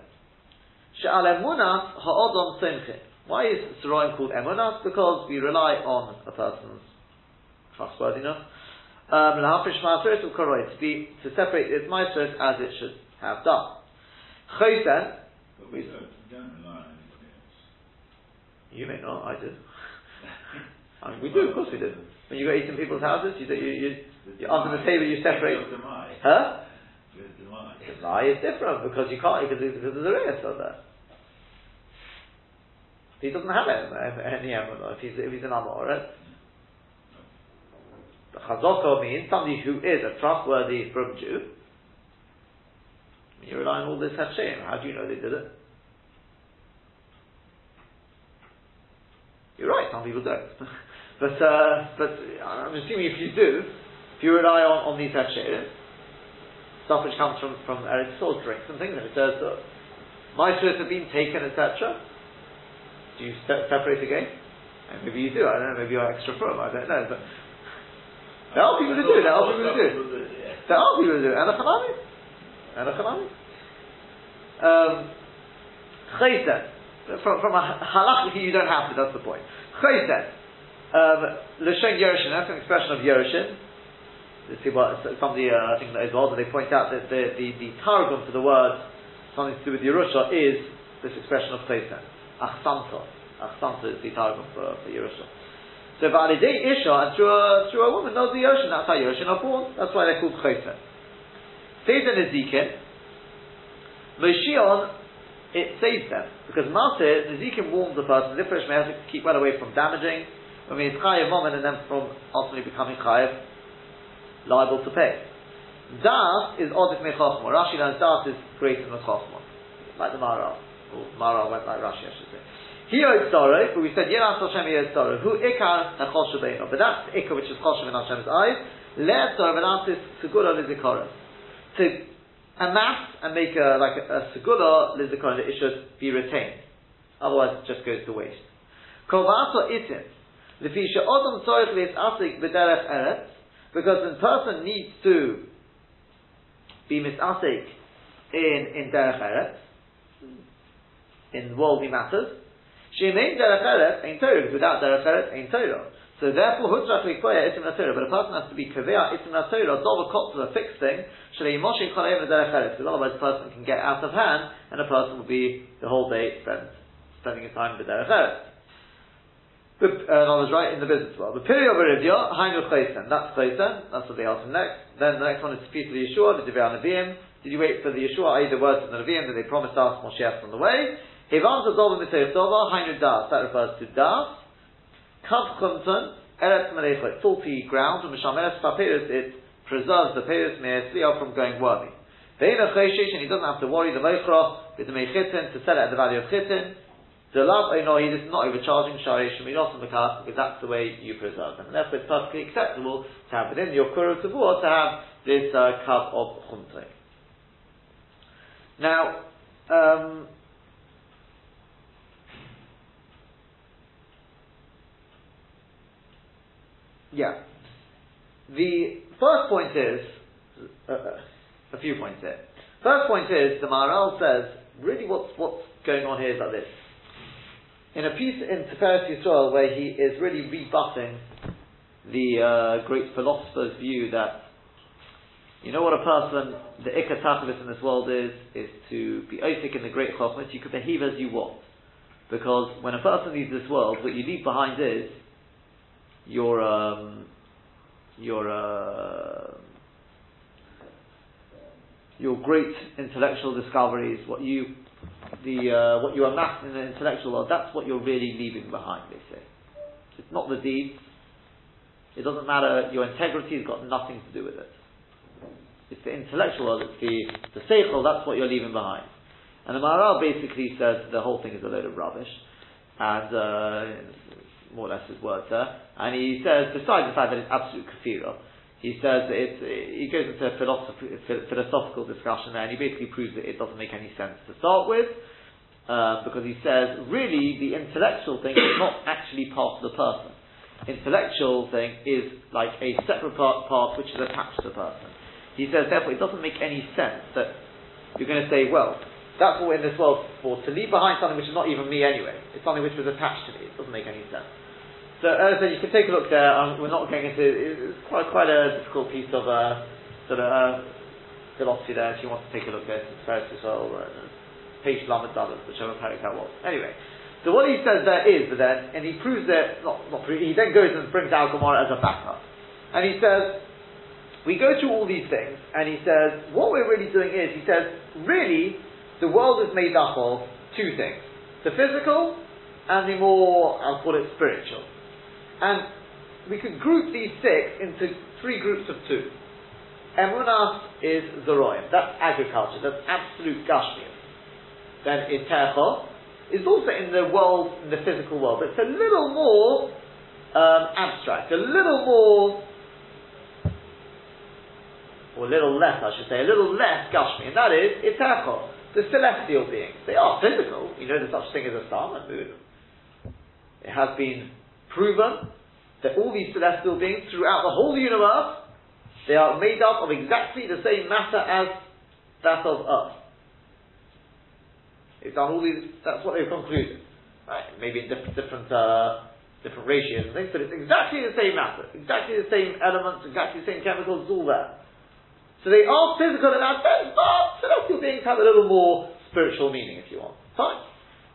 she'al emunas ha'odom simche." Why is Zeroim called emunas? Because we rely on a person's trustworthiness. Um, to be to separate its maestros as it should have done. Chosen. We don't, don't rely on else. You may not, I do. I mean, we do, of course we do. When you go eat in people's houses, you, you, you, you under the table you separate. Huh? The lie is different because you can't because, because there's a reyes on there. He doesn't have any emunah if he's if he's an amoret. The chazoko means somebody who is a trustworthy from Jew you rely on all this Hashem. How do you know they did it? You're right, some people don't. but, uh, but I'm assuming if you do, if you rely on, on these Hashem, stuff which comes from, from Eretz drinks and things, and it says that my shirts have been taken, etc. Do you se- separate again? And maybe you do, I don't know, maybe you're extra firm, I don't know, but there are people who do, there are people who do. There are people who do, and the Hanami. And a chalami. Um, from, from a halachically you don't have to, that's the point. Chayset. Um, L'shen Yerushin, that's an expression of Yerushin. Let's see what, somebody, uh, I think that is odd, they point out that the, the, the targum for the word, something to do with Yerusha, is this expression of Chayset. Achsanta. Achsanta is the targum for, for Yerusha. So Validei Isha, and through a, through a woman knows the Yerushin, that's how Yerushin are born, that's why they're called Chayset. Seder Nezikin, Moshion it saves them. Because Matir, Nezikim warns the person, Zifresh may have to keep well away from damaging, I mean, it's Chayav Moment and then from ultimately becoming Chayav, liable to pay. Das is Odif Mechachma. Rashi learns Das is greater than Chachma. Like the Maharal. Or Maharal went like Rashi, I should say. He owed sorrow, but we said Yeras Hashem he owed sorrow. Who ikar hachol shebeino. But that's ikar which is choshev in Hashem's eyes. Le'et sorrow v'nasis segura lizikoros. To amass and make a, like a, a segura lizikoros it should be retained. Otherwise it just goes to waste. Kol v'ato itim. Lefi she'odom tzorich v'yitzasik b'derech eretz. Because the person needs to be misasik in, in derech eretz. In worldly matters. She Shemein derech ein Torah, without derech ein Torah. So therefore, hutzrach likoya itim Torah, but a person has to be kavea itim Torah, to a fixed thing, shalei moshe kolayim derech because otherwise a person can get out of hand, and a person will be the whole day spent spending his time with derech but, uh, I was right in the business world. The period of Arivya, Hainu Chaysen. That's Chaysen. That's what they ask next. Then the next one is to the Yeshua, the Divrei Nevi'im. Did you wait for the Yeshua, i.e. the words of the Nevi'im that they promised us, Moshe on the way? Hivan Tazov Mitayr Tova, Hainu Das, that refers to Das. Kav Chumton, Eretz Melechot, faulty ground, and Mishameres Papyrus, it preserves the Papyrus Me'esliya from going wormy. Ve'ina Chayshish, and he doesn't have to worry the Meichra with the Meichitin to sell it at the value of Chitin. The love no, he is not overcharging Shari Sheminos and Makas because that's the way you preserve them. And therefore it's perfectly acceptable to have within your Kuru Tavur to have this uh, cup of Chumte. Now, um, Yeah. The first point is, uh, uh, a few points here. First point is, the Maharal says, really what's, what's going on here is like this. In a piece in Tiferes Yisrael where he is really rebutting the uh, great philosopher's view that you know what a person, the ikatachlis in this world is, is to be otik in the great chokmas, you can behave as you want. Because when a person leaves this world, what you leave behind is your um, your uh, your great intellectual discoveries, what you the uh, what you amassed in the intellectual world, that's what you're really leaving behind. They say it's not the deeds. It doesn't matter. Your integrity has got nothing to do with it. It's the intellectual world. It's the the seichel. That's what you're leaving behind. And the Maharal basically says the whole thing is a load of rubbish, and uh, more or less his words there. And he says, besides the fact that it's absolute kafira, he says that it's, he goes into a philosophical discussion there, and he basically proves that it doesn't make any sense to start with, uh, because he says, really, the intellectual thing is not actually part of the person. Intellectual thing is like a separate part, part which is attached to the person. He says, therefore, it doesn't make any sense that you're going to say, well, that's what we're in this world for, to leave behind something which is not even me anyway. It's something which was attached to me. It doesn't make any sense. So, uh, so you can take a look there. Um, we're not getting into it's quite quite a difficult piece of uh, sort of uh, philosophy there. If you want to take a look at it, it's as well. Uh, page Dalit, whichever parak that was. Anyway, so what he says there is, then, and he proves it. Not not he then goes and brings out Gemara as a backup, and he says. We go through all these things, and he says, what we're really doing is, he says, really, the world is made up of two things. The physical and the more, I'll call it spiritual. And we could group these six into three groups of two. Emunas is Zeroim, that's agriculture, that's absolute Gashmium. Then Itecha is also in the world, in the physical world, but it's a little more um, abstract, a little more, or a little less, I should say, a little less Gashmi, and that is Itecha, the celestial beings. They are physical, you know there's such thing as a star and moon. It has been proven that all these celestial beings throughout the whole universe, they are made up of exactly the same matter as that of us. They've done all these, that's what they've concluded. Right? Maybe in different, different, uh, different ratios and things, but it's exactly the same matter, exactly the same elements, exactly the same chemicals, it's all there. So they are physical in sense, but celestial beings have a little more spiritual meaning, if you want. Fine.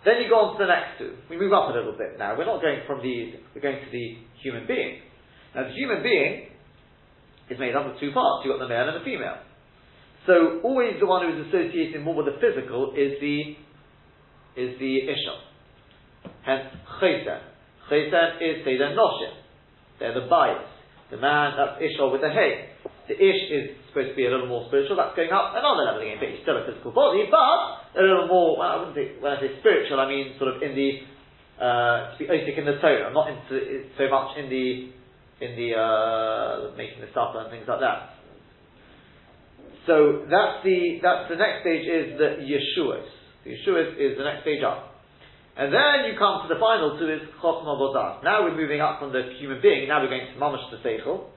Then you go on to the next two. We move up a little bit now. We're not going from the, we're going to the human being. Now the human being is made up of two parts. You've got the male and the female. So always the one who is associated more with the physical is the is the Isha. Hence, Chaysen. Chaysen is Seder Noshim. They're the bias. The man, that's Isha with the hay. The Ish is supposed to be a little more spiritual, that's going up another level again, but he's still a physical body, but a little more, well, I wouldn't say, when I say spiritual, I mean sort of in the, uh, to be otic in the Torah, not into, so much in the, in the, uh, making the supper and things like that. So that's the, that's the next stage is the Yeshuas. The Yeshuas is the next stage up. And then you come to the final two is Vodah. Now we're moving up from the human being, now we're going to Mamash the Seichel.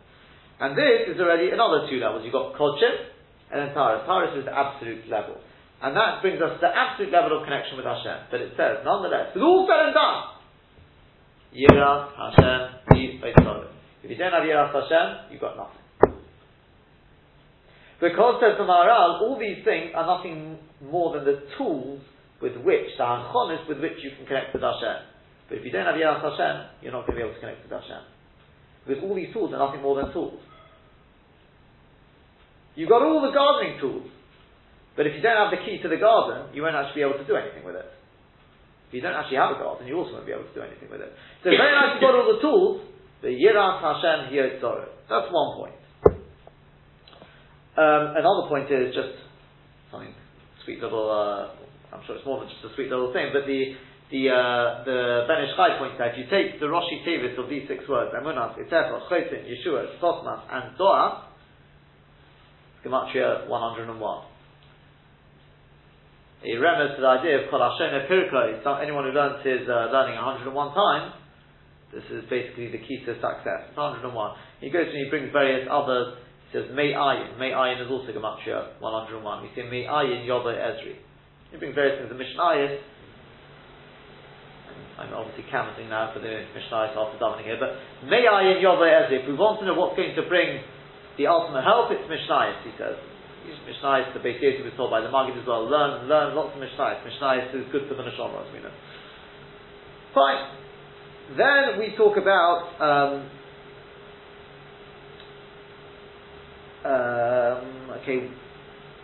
And this is already another two levels. You've got Kodshim and then Taharos. Taharos is the absolute level. And that brings us to the absolute level of connection with Hashem. But it says, nonetheless, with all said and done, Yiras Hashem If you don't have Yiras Hashem, you've got nothing. Because, says the Maharal, all these things are nothing more than the tools with which, the Hanchonis with which you can connect with Hashem. But if you don't have Yiras Hashem, you're not going to be able to connect with Hashem. Because all these tools are nothing more than tools. You've got all the gardening tools, but if you don't have the key to the garden, you won't actually be able to do anything with it. If you don't actually have a garden, you also won't be able to do anything with it. So very nice you've got all the tools, the Yiras Hashem Hiyotzoro. That's one point. Um, another point is just something sweet little, uh, I'm sure it's more than just a sweet little thing, but the the uh, the Ben Ish Chai points out, if you take the Roshi Tevis of these six words, Emunas, Itzecha, Chosin, Yeshua, Sosmas, and Doa, Gematria 101. A remnant to the idea of Kol Hashem anyone who learns his uh, learning 101 times, this is basically the key to success. It's 101. He goes and he brings various others. He says May Ayin. May Ayin is also Gematria 101. We say May Ayin Yoda Ezri. He brings various things. The Mishnayos. I'm obviously canvassing now for the Mishnayos after davening here, but May Ayin Yoda Ezri. If we want to know what's going to bring the ultimate help, it's Mishnayos, he says. Mishnayos, the Beis Yosef was told by the Maggid as well, learn, learn lots of Mishnayos. Mishnayos is good for the Neshama, as we know. Fine. Then we talk about, um, um, okay,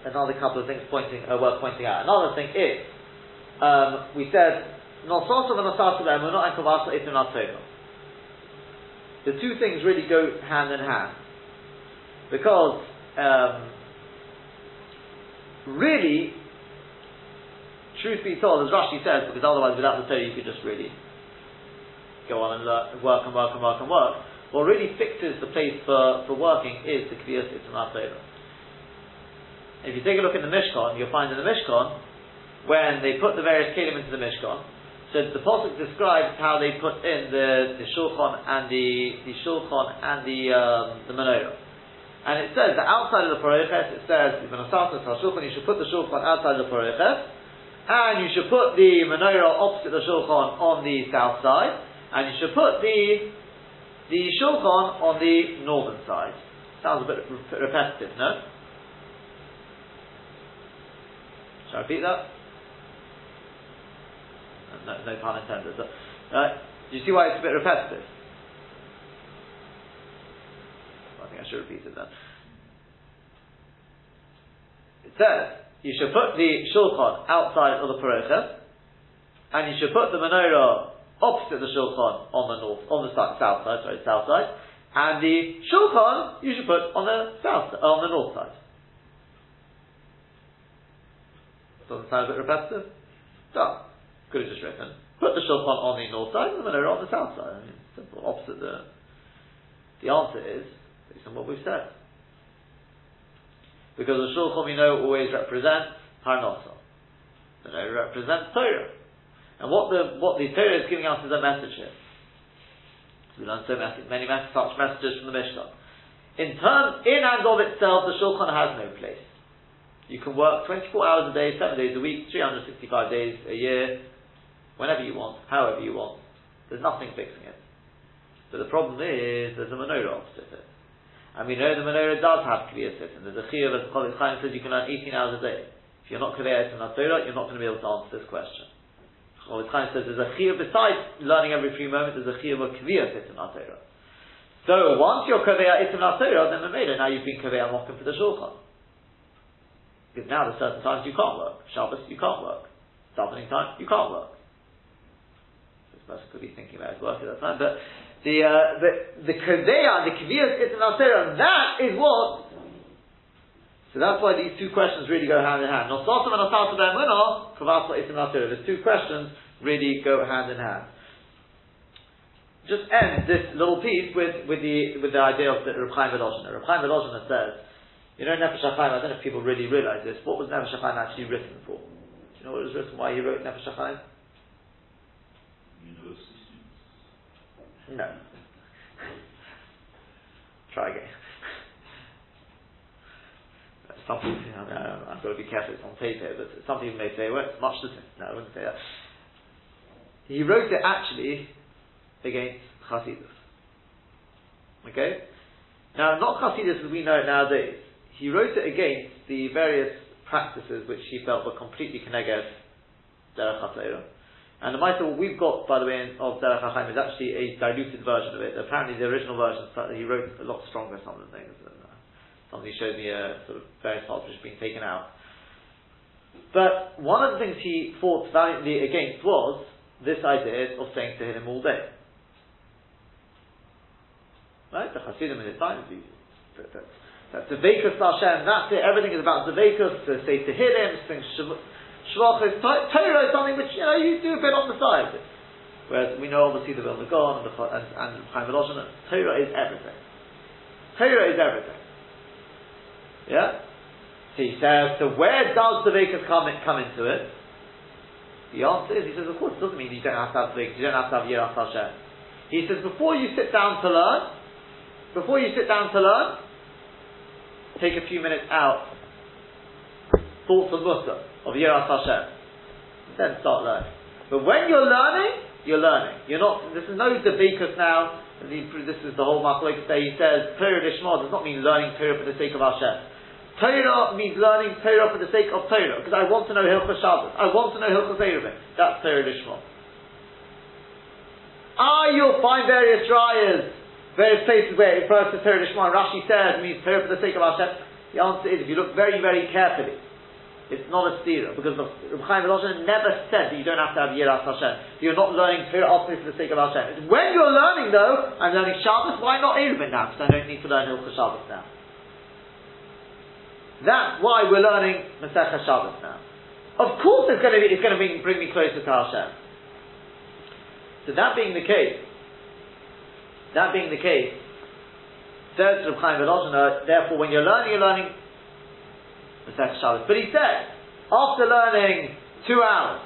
another couple of things pointing, uh, worth pointing out. Another thing is, um, we said, Nososov and Nososov not The two things really go hand in hand. Because um, really, truth be told, as Rashi says, because otherwise without the Torah you could just really go on and learn, work and work and work and work. What really fixes the place for, for working is the Kviyas Itzanat. If you take a look in the Mishkan, you'll find in the Mishkan, when they put the various kelim into the Mishkan, so the Pasuk describes how they put in the, the Shulchan and the, the Shulchan and the, um, the Menorah. And it says that outside of the Paroches, it says, the shulchan you should put the Shulchan outside the Paroches, and you should put the menorah opposite the Shulchan on the south side, and you should put the the Shulchan on the northern side. Sounds a bit repetitive, no? Shall I repeat that? No, no pun intended. But, uh, do you see why it's a bit repetitive? I think I should repeat it then. It says, you should put the shulchan outside of the parocha, and you should put the menorah opposite the shulchan on the north, on the south side, sorry, south side, and the shulchan you should put on the south, on the north side. Doesn't sound a bit repetitive? Done. Could have just written, put the shulchan on the north side and the menorah on the south side. I mean, simple, opposite the. The answer is based on what we've said. Because the Shulchan we know always represents Parnasa. Know, it represents Torah. And what the what the Torah is giving us is a message here. We learn so many, many such messages from the Mishnah. In terms, in and of itself, the Shulchan has no place. You can work 24 hours a day, 7 days a week, 365 days a year, whenever you want, however you want. There's nothing fixing it. But the problem is, there's a menorah opposite it. And we know the menorah does have Kviyah Sittin. There's a Chiyah, as Chol Chaim says, you can earn 18 hours a day. If you're not Kviyah Sittin Torah, you're not going to be able to answer this question. Chol Chaim says there's a Chiyah, besides learning every free moment, there's a Chiyah of Kviyah Sittin Torah. So once you're Kviyah Sittin Torah, then Mamela, now you've been Kviyah Mokim for the Shulchan. Because now there's certain times you can't work. Shabbos, you can't work. davening time, you can't work. Person could be thinking about his work at that time, but the uh, the the kadeya, the kaviyas itin that is what. So that's why these two questions really go hand in hand. Nosasim and Asata Be'emunah, kavasa itin These two questions really go hand in hand. Just end this little piece with, with the with the idea of the Reb Chaim Volozhin. Reb says, you know, Nefesh HaChaim, I don't know if people really realize this, what was Nefesh HaChaim actually written for? Do you know what it was written, why he wrote Nefesh HaChaim? University no. Try again. Some people, you know, I've got to be careful, it's on tape here, but some people may say, well, it's much the same. No, I wouldn't say that. He wrote it actually against Chasidus. Okay? Now, not Chasidus as we know it nowadays. He wrote it against the various practices which he felt were completely connected Derech and the what we've got, by the way, of Derech HaChaim is actually a diluted version of it. Apparently, the original version, he wrote a lot stronger, some of the things. Somebody showed me a sort of various parts which have been taken out. But one of the things he fought valiantly against was this idea of saying to him all day. Right? The Hasidim in his time, that's the Vekas Hashem, that's it, everything is about the Vekas, to say to him, sing Shvachis, Torah is something which, you know, you do a bit on the side. Whereas we know obviously the Vilna Gaon and the and, and Chaim Torah is everything. Torah is everything. Yeah? So he says, so where does the Vekas come, in, come into it? The answer is, he says, of course, it doesn't mean you don't have to have Vekas, you don't have to have Yiras Hashem. He says, before you sit down to learn, before you sit down to learn, take a few minutes out, thoughts of Musa of Yiras Hashem. Then start learning. But when you're learning, you're learning. You're not. This is no debakus now. This is the whole machlokes day. He says Torah Lishma does not mean learning Torah for the sake of Hashem. Torah means learning Torah for the sake of Torah because I want to know Hilchah Shabbos. I want to know Hilchah Eruvin. That's Torah Lishma. Ah, you'll find various dryers, various places where it refers to Torah Lishma. Rashi says means Torah for the sake of Hashem. The answer is if you look very, very carefully. It's not a stira because Reb Chaim never said that you don't have to have Yiras Hashem. You're not learning Torah ultimately for the sake of Hashem. When you're learning though, I'm learning Shabbos. Why not Eruvin now? Because I don't need to learn Hilchah Shabbos now. That's why we're learning Masechah Shabbos now. Of course, it's going to be, it's going to bring, bring me closer to Hashem. So that being the case, that being the case, says Reb Chaim therefore, when you're learning, you're learning Shabbos. But he said, after learning two hours,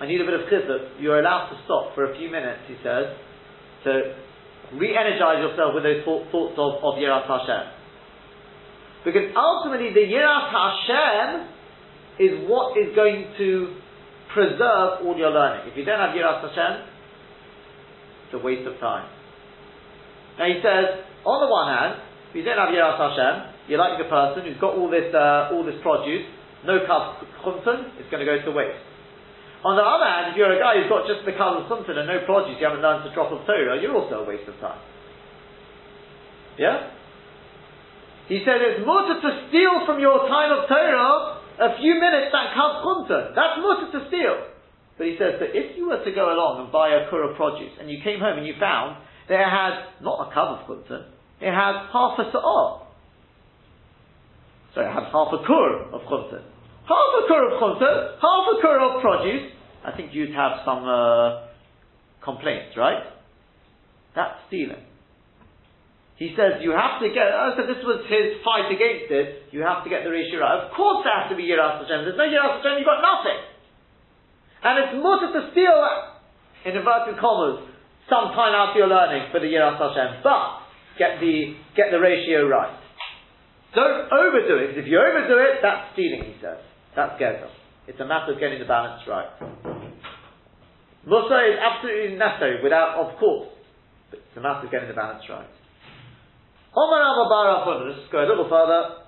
I need a bit of chizuk, you're allowed to stop for a few minutes, he says, to re-energize yourself with those thoughts of, of Yiras Hashem. Because ultimately the Yiras Hashem is what is going to preserve all your learning. If you don't have Yiras Hashem, it's a waste of time. Now he says, on the one hand, if you don't have Yiras Hashem, you're like a person who's got all this, uh, all this produce, no chumton, it's going to go to waste. On the other hand, if you're a guy who's got just the kav chumton and no produce, you haven't learned to drop of Torah, you're also a waste of time. Yeah? He said it's mutter to steal from your time of Torah a few minutes that kav chumton. That's mutter to steal. But he says that if you were to go along and buy a kur of produce and you came home and you found that it had not a kav of it had half a sa'ah. So it have half a kur of chumta. Half a kur of chumta, half a kur of produce. I think you'd have some uh, complaints, right? That's stealing. He says you have to get. Oh, so this was his fight against it. You have to get the ratio right. Of course, there has to be yiras Hashem. There's no yiras Hashem. You've got nothing. And it's mutter to steal, in inverted commas, some time after your learning for the yiras Hashem. But get the get the ratio right. Don't overdo it, if you overdo it, that's stealing, he says. That's gezel. It's a matter of getting the balance right. Musa is absolutely necessary, without, of course, but it's a matter of getting the balance right. Omar Barafuna, let's go a little further.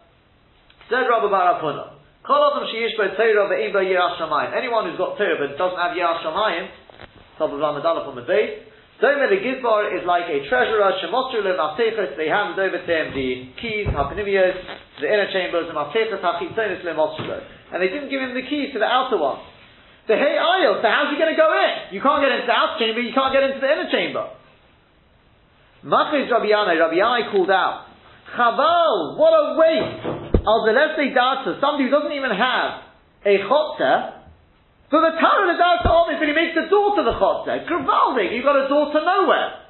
Said Rabba Barafuna, Anyone who's got Torah but doesn't have Yiras Shamayim, top of Ramadallah from the base, Domer the Gizbar is like a treasurer, Shemotrulim Mafsechas, they handed over to him the keys, Hapanimios, the inner chambers, and Mafsechas Hachitzonis Lemotrulim. And they didn't give him the keys to the outer one. The hey aisle, so how's he going to go in? You can't get into the outer chamber, you can't get into the inner chamber. Machriz Rabbi Yanai, Rabbi Yanai called out, Chaval, what a waste! Al Zeleste Data, somebody who doesn't even have a chotzer, so the Torah is out to Ovid, but he makes a door to the Chotzer. Gravaldik, you've got a door to nowhere.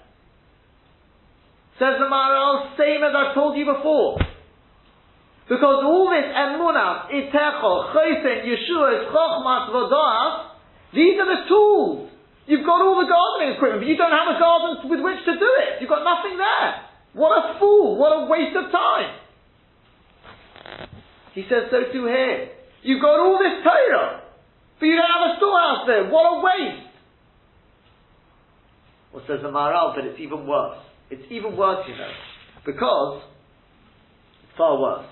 Says the Maharal, same as I've told you before. Because all this emunah, itecho, chayfen, yeshua, chochmas, vodas, these are the tools. You've got all the gardening equipment, but you don't have a garden with which to do it. You've got nothing there. What a fool! What a waste of time! He says so too here. You've got all this Torah. But you don't have a storehouse there. What a waste! Well, says the Maharal, but it's even worse. It's even worse, you know, because it's far worse.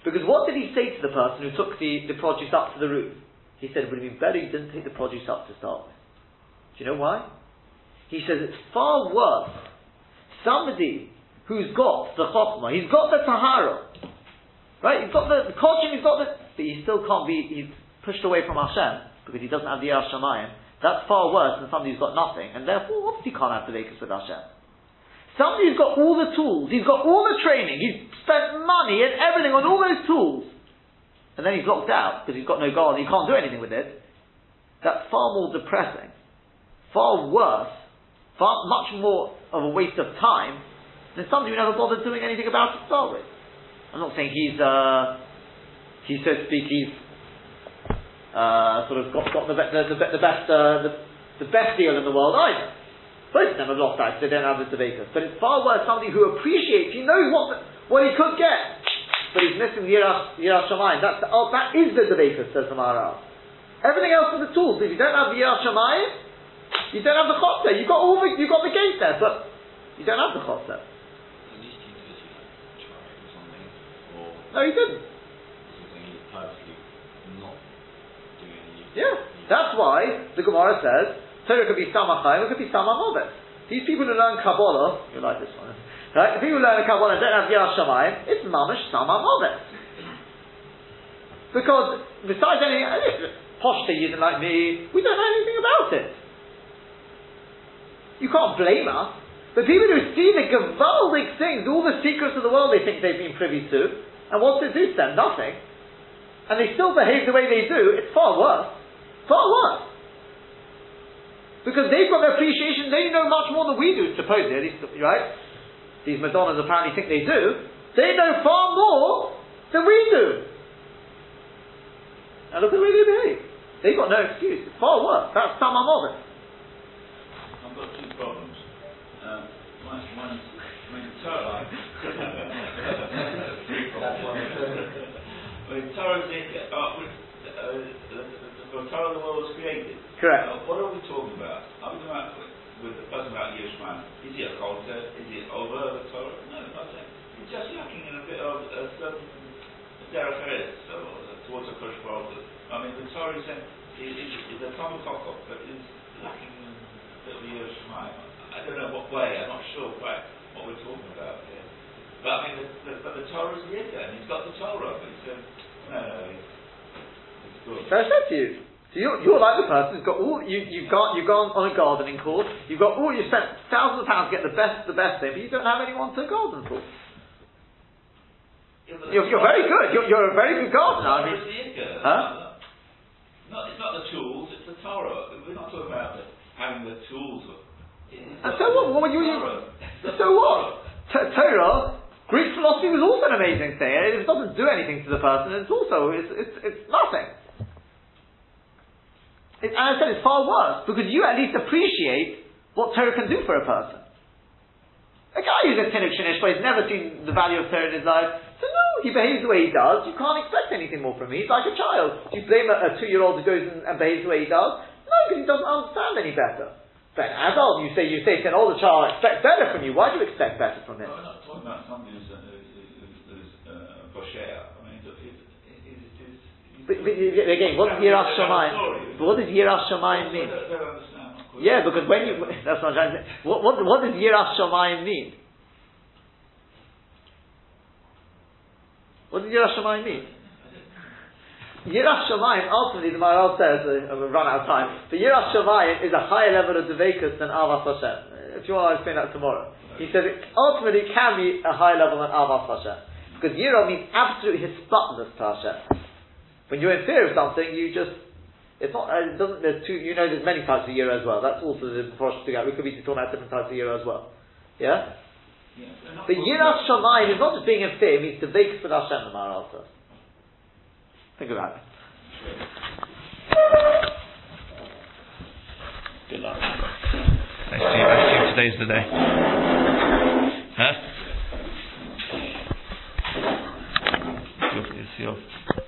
Because what did he say to the person who took the, the produce up to the roof? He said it would have been better you didn't take the produce up to start with. Do you know why? He says it's far worse. Somebody who's got the chokhmah, he's got the tahara, right? He's got the, the he's got the, but he still can't be, he's pushed away from Hashem because he doesn't have the Yar Shamayim, that's far worse than somebody who's got nothing, and therefore obviously can't have the Lakers with Hashem. Somebody who's got all the tools, he's got all the training, he's spent money and everything on all those tools, and then he's locked out because he's got no God, and he can't do anything with it. That's far more depressing, far worse, far much more of a waste of time than somebody who never bothered doing anything about it to start with. I'm not saying he's, uh, he's so to speak, he's uh, sort of got, got the, the, the, the best uh, the, the, best deal in the world either. Both of them have lost out, so they don't have the debaters. But it's far worse somebody who appreciates, he knows what, the, what he could get, but he's missing the Yirah Shamayim. That's the, oh, that is the debater, says the Maharal. Everything else is the tools. If you don't have the Shamayim, you don't have the chotzer. You got all the you got the gate there, but you don't have the chotzer. No, he didn't. Yeah, that's why the Gemara says Torah could be samachayim, it could be samamovet. These people who learn Kabbalah, you like this one, right? The people who learn Kabbalah don't have Yar Shamayim, it's mamash samamovet. Because besides anything, any poshta using like me, we don't know anything about it. You can't blame us. But people who see the gewaldic things, all the secrets of the world they think they've been privy to, and what's it do to them? Nothing. And they still behave the way they do, it's far worse. Far what? Because they've got the appreciation, they know much more than we do, supposedly, right? These Madonnas apparently think they do. They know far more than we do. Now look at the way they behave. They've got no excuse. It's far worse. That's some of it. I've got two problems. Um, one, one is, I mean, Torah. Mean, Torah, uh, uh, from the world was created. Correct. Uh, what are we talking about? Are we talking about with the person about Yishman? Is he a culture? Is he over the Torah? No, nothing. He's just lacking in a bit of a certain derech so towards a kush I mean, the Torah is, is, is a Talmud but is lacking in a bit of. I don't know what way. I'm not sure quite what we're talking about here. But I mean, the, the, but the Torah is here, and he's got the Torah, but he said, no, no, he's Hmm. so I said to you. So you're, you're like the person who's got all you you've got you've gone on a gardening course. You've got all you spent thousands of pounds to get the best the best thing, but you don't have anyone to garden for. You're, you're very good. You're, you're a very good gardener. I mean, huh? Not, it's not the tools. It's the Torah. We're not talking about the, having the tools. and so what? What you? you so what? T- Torah Greek philosophy was also an amazing thing. It doesn't do anything to the person. It's also it's, it's, it's nothing. It, and I said it's far worse because you at least appreciate what Torah can do for a person. A guy who's a Tinuk Shinish, but he's never seen the value of Torah in his life, so no, he behaves the way he does. You can't expect anything more from him. He's like a child. Do you blame a, a two-year-old who goes and, and, behaves the way he does? No, because he doesn't understand any better. But an adult, you say, you say to an older child, expect better from you. Why do you expect better from him? No, we're not talking about somebody who's, uh, who's, who's uh, but, but, again, what does Yiras Shamayim? What does Yiras Shamayim mean? Yeah, because when you that's what I'm trying to say. What what, what does Yiras Shamayim mean? What does Yiras Shamayim mean? Yiras Shamayim, ultimately, the Maharal says, uh, we've run out of time, but Yiras Shamayim is a higher level of Devekus than Avas Hashem. If you want, I'll explain that tomorrow. He said it ultimately can be a higher level than Avas Hashem. Because Yira means absolute hisbatness to Hashem. When you're in fear of something, you just it's not. It doesn't. There's two. You know, there's many types of year as well. That's also the Mephosh to We could be talking about different types of year as well. Yeah. Yeah, but Yiras Shamayim is not just being in fear, it means to vake for Hashem Maharata. Think about it. Good luck. I see, I see today's the day. Huh? It's your, see off.